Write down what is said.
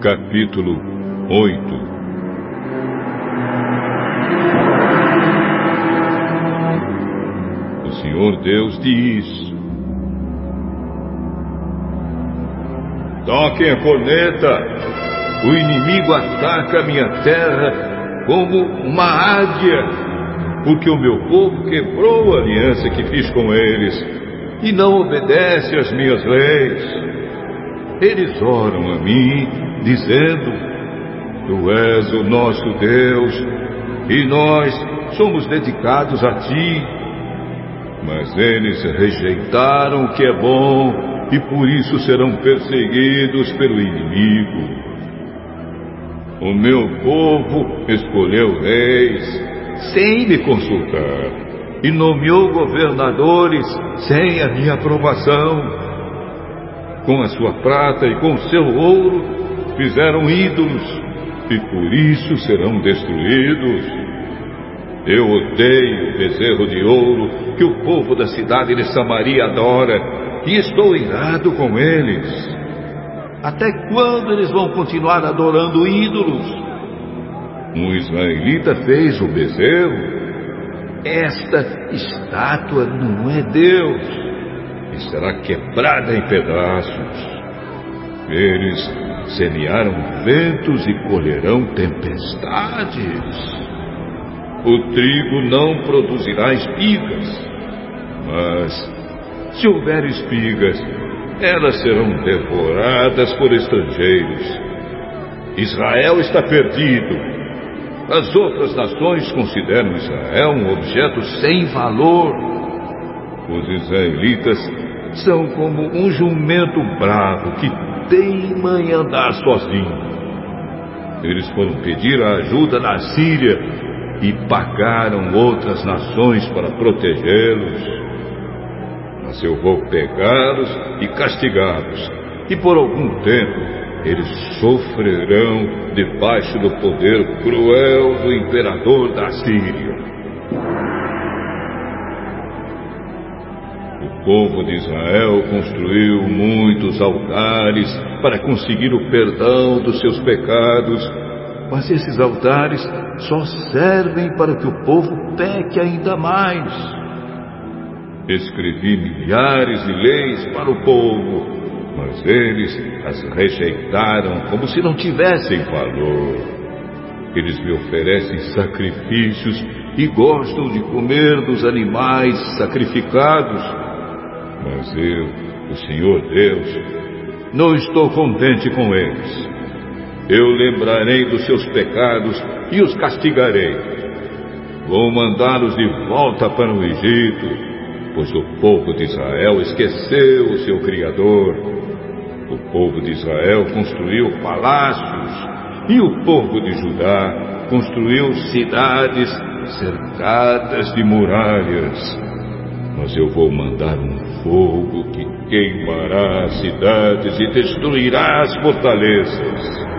Capítulo 8 O Senhor Deus diz: Toquem a corneta! O inimigo ataca a minha terra como uma águia, porque o meu povo quebrou a aliança que fiz com eles e não obedece às minhas leis. Eles oram a mim, dizendo: Tu és o nosso Deus e nós somos dedicados a ti. Mas eles rejeitaram o que é bom e por isso serão perseguidos pelo inimigo. O meu povo escolheu reis sem me consultar e nomeou governadores sem a minha aprovação com a sua prata e com o seu ouro, fizeram ídolos e por isso serão destruídos. Eu odeio o bezerro de ouro que o povo da cidade de Samaria adora e estou irado com eles. Até quando eles vão continuar adorando ídolos? Um israelita fez o bezerro. Esta estátua não é Deus e será quebrada em pedaços. Eles semearam ventos e colherão tempestades. O trigo não produzirá espigas, mas se houver espigas, elas serão devoradas por estrangeiros. Israel está perdido. As outras nações consideram Israel um objeto sem valor. Os israelitas são como um jumento bravo que teima em andar sozinho. Eles foram pedir a ajuda na Síria e pagaram outras nações para protegê-los. Mas eu vou pegá-los e castigá-los, e por algum tempo eles sofrerão debaixo do poder cruel do imperador da Síria. Povo de Israel construiu muitos altares para conseguir o perdão dos seus pecados, mas esses altares só servem para que o povo peque ainda mais. Escrevi milhares de leis para o povo, mas eles as rejeitaram como se não tivessem valor. Eles me oferecem sacrifícios e gostam de comer dos animais sacrificados mas eu, o Senhor Deus, não estou contente com eles. Eu lembrarei dos seus pecados e os castigarei. Vou mandá-los de volta para o Egito, pois o povo de Israel esqueceu o seu Criador. O povo de Israel construiu palácios e o povo de Judá construiu cidades cercadas de muralhas mas eu vou mandar um fogo que queimará as cidades e destruirá as fortalezas.